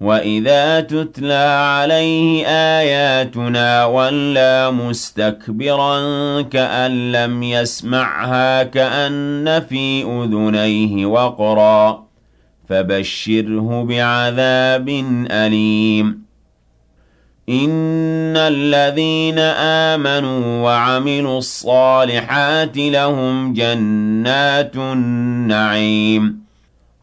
وَإِذَا تُتْلَىٰ عَلَيْهِ آيَاتُنَا وَلَّىٰ مُسْتَكْبِرًا كَأَن لَّمْ يَسْمَعْهَا كَأَنَّ فِي أُذُنَيْهِ وَقْرًا فَبَشِّرْهُ بِعَذَابٍ أَلِيمٍ إِنَّ الَّذِينَ آمَنُوا وَعَمِلُوا الصَّالِحَاتِ لَهُمْ جَنَّاتُ النَّعِيمِ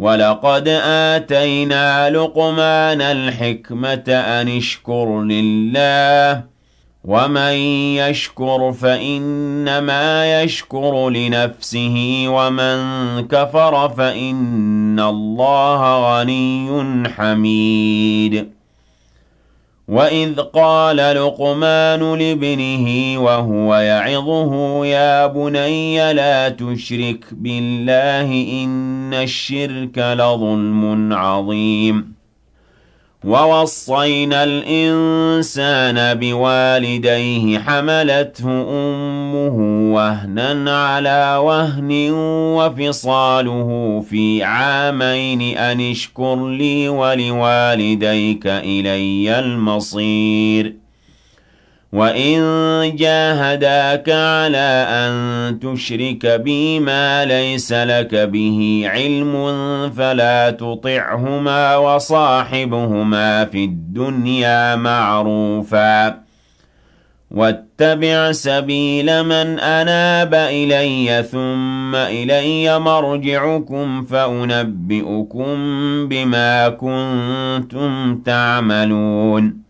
وَلَقَدْ آتَيْنَا لُقْمَانَ الْحِكْمَةَ أَنِ اشْكُرْ لِلَّهِ ۚ وَمَن يَشْكُرْ فَإِنَّمَا يَشْكُرُ لِنَفْسِهِ ۖ وَمَن كَفَرَ فَإِنَّ اللَّهَ غَنِيٌّ حَمِيدٌ وَإِذْ قَالَ لُقْمَانُ لِابْنِهِ وَهُوَ يَعِظُهُ يَا بُنَيَّ لَا تُشْرِكْ بِاللَّهِ ۖ إِنَّ الشِّرْكَ لَظُلْمٌ عَظِيمٌ وَوَصَّيْنَا الْإِنسَانَ بِوَالِدَيْهِ حَمَلَتْهُ أُمُّهُ وَهْنًا عَلَىٰ وَهْنٍ وَفِصَالُهُ فِي عَامَيْنِ أَنِ اشْكُرْ لِي وَلِوَالِدَيْكَ إِلَيَّ الْمَصِيرُ. وَإِن جَاهَدَاكَ عَلَىٰ أَن تُشْرِكَ بِي مَا لَيْسَ لَكَ بِهِ عِلْمٌ فَلَا تُطِعْهُمَا وَصَاحِبْهُمَا فِي الدُّنْيَا مَعْرُوفًا ۚ وَاتَّبِعْ سَبِيلَ مَنْ أَنَابَ إِلَيَّ ثُمَّ إِلَيَّ مَرْجِعُكُمْ فَأُنَبِّئُكُم بِمَا كُنتُمْ تَعْمَلُونَ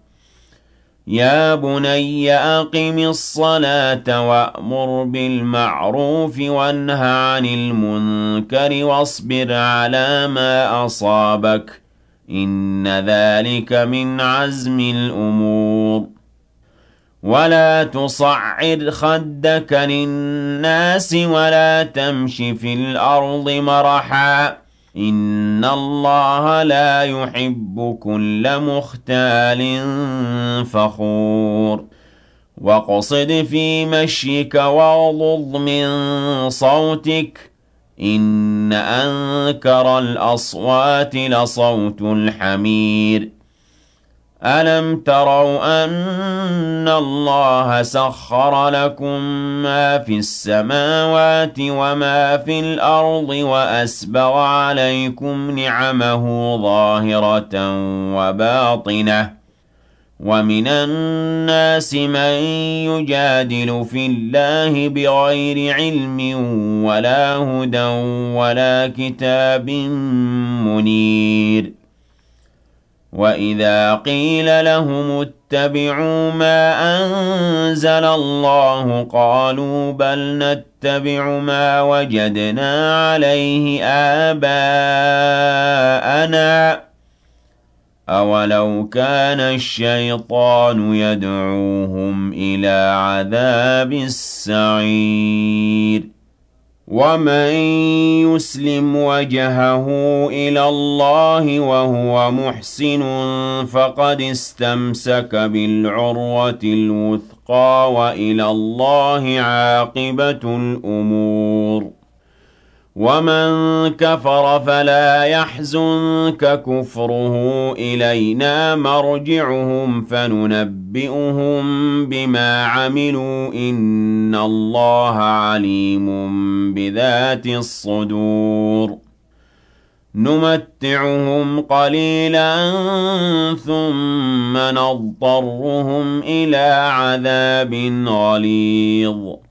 يَا بُنَيَّ أَقِمِ الصَّلَاةَ وَأْمُرْ بِالْمَعْرُوفِ وَانْهَ عَنِ الْمُنكَرِ وَاصْبِرْ عَلَىٰ مَا أَصَابَكَ ۖ إِنَّ ذَٰلِكَ مِنْ عَزْمِ الْأُمُورِ. وَلَا تُصَعِّرْ خَدَّكَ لِلنَّاسِ وَلَا تَمْشِ فِي الْأَرْضِ مَرَحًا ۖ إِنَّ اللَّهَ لَا يُحِبُّ كُلَّ مُخْتَالٍ فَخُورٍ وَاقْصِدْ فِي مَشْيِكَ وَاغْضُضْ مِن صَوْتِكَ ۚ إِنَّ أَنكَرَ الْأَصْوَاتِ لَصَوْتُ الْحَمِيرِ أَلَمْ تَرَوْا أَنَّ اللَّهَ سَخَّرَ لَكُم مَّا فِي السَّمَاوَاتِ وَمَا فِي الْأَرْضِ وَأَسْبَغَ عَلَيْكُمْ نِعَمَهُ ظَاهِرَةً وَبَاطِنَةً ۗ وَمِنَ النَّاسِ مَن يُجَادِلُ فِي اللَّهِ بِغَيْرِ عِلْمٍ وَلَا هُدًى وَلَا كِتَابٍ مُّنِيرٍ وَإِذَا قِيلَ لَهُمُ اتَّبِعُوا مَا أَنزَلَ اللَّهُ قَالُوا بَلْ نَتَّبِعُ مَا وَجَدْنَا عَلَيْهِ آبَاءَنَا ۚ أَوَلَوْ كَانَ الشَّيْطَانُ يَدْعُوهُمْ إِلَىٰ عَذَابِ السَّعِيرِ وَمَن يُسْلِمْ وَجْهَهُ إِلَى اللَّهِ وَهُوَ مُحْسِنٌ فَقَدِ اسْتَمْسَكَ بِالْعُرْوَةِ الْوُثْقَىٰ وَإِلَى اللَّهِ عَاقِبَةُ الْأُمُورِ وَمَن كَفَرَ فَلَا يَحْزُنكَ كُفْرُهُ ۖ إِلَيْنَا مَرْجِعُهُمْ فَنُنَبِّئُهُم بِمَا عَمِلُوا ۚ إِنَّ اللَّهَ عَلِيمٌ بِذَاتِ الصُّدُورِ نُمَتِّعُهُمْ قَلِيلًا ثُمَّ نَضْطَرُّهُمْ إِلَىٰ عَذَابٍ غَلِيظٍ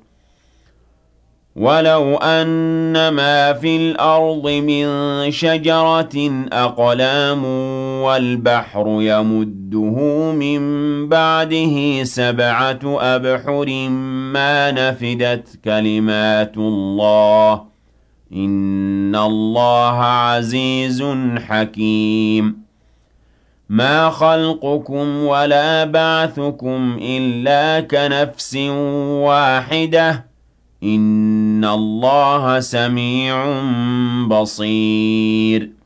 وَلَوْ أَنَّ مَا فِي الْأَرْضِ مِن شَجَرَةٍ أَقْلَامٌ وَالْبَحْرُ يَمُدُّهُ مِن بَعْدِهِ سَبْعَةُ أَبْحُرٍ مَّا نَفِدَتْ كَلِمَاتُ اللَّهِ ۗ إِنَّ اللَّهَ عَزِيزٌ حَكِيمٌ. مَا خَلْقُكُمْ وَلَا بَعْثُكُمْ إِلَّا كَنَفْسٍ وَاحِدَةٍ إِنَّ اللَّهَ سَمِيعٌ بَصِيرٌ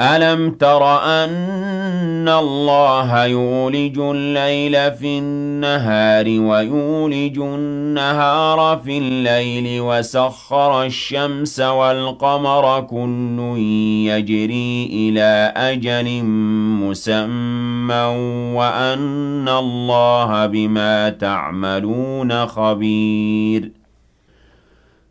أَلَمْ تَرَ أَنَّ اللَّهَ يُولِجُ اللَّيْلَ فِي النَّهَارِ وَيُولِجُ النَّهَارَ فِي اللَّيْلِ وَسَخَّرَ الشَّمْسَ وَالْقَمَرَ كُلٌّ يَجْرِي إِلَىٰ أَجَلٍ مُّسَمًّى وَأَنَّ اللَّهَ بِمَا تَعْمَلُونَ خَبِيرٌ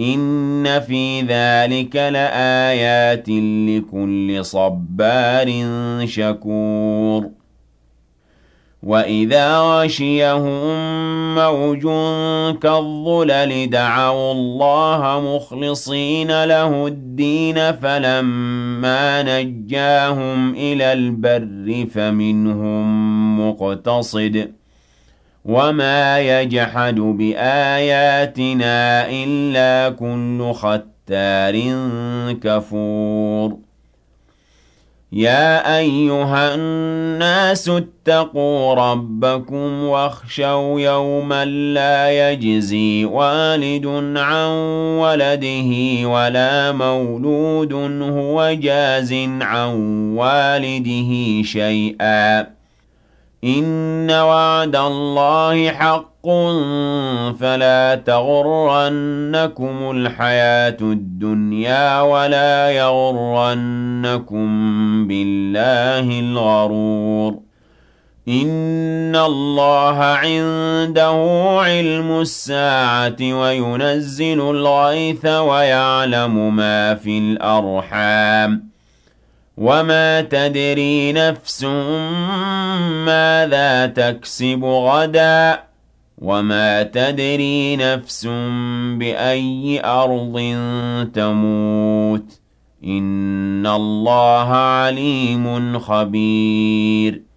إِنَّ فِي ذَٰلِكَ لَآيَاتٍ لِّكُلِّ صَبَّارٍ شَكُورٍ وَإِذَا غَشِيَهُم مَّوْجٌ كَالظُّلَلِ دَعَوُا اللَّهَ مُخْلِصِينَ لَهُ الدِّينَ فَلَمَّا نَجَّاهُمْ إِلَى الْبَرِّ فَمِنْهُم مُّقْتَصِدٌ ۚ وَمَا يَجْحَدُ بِآيَاتِنَا إِلَّا كُلُّ خَتَّارٍ كَفُورٍ يَا أَيُّهَا النَّاسُ اتَّقُوا رَبَّكُمْ وَاخْشَوْا يَوْمًا لَّا يَجْزِي وَالِدٌ عَن وَلَدِهِ وَلَا مَوْلُودٌ هُوَ جَازٍ عَن وَالِدِهِ شَيْئًا ۚ إِنَّ وَعْدَ اللَّهِ حَقٌّ فَلَا تَغُرَّنَّكُمُ الْحَيَاةُ الدُّنْيَا وَلَا يَغُرَّنَّكُم بِاللَّهِ الْغَرُورُ. إِنَّ اللَّهَ عِندَهُ عِلْمُ السَّاعَةِ وَيُنَزِّلُ الْغَيْثَ وَيَعْلَمُ مَا فِي الْأَرْحَامِ ۖ. وَمَا تَدْرِي نَفْسٌ مَّاذَا تَكْسِبُ غَدًا وَمَا تَدْرِي نَفْسٌ بِأَيِّ أَرْضٍ تَمُوتُ ۚ إِنَّ اللَّهَ عَلِيمٌ خَبِيرٌ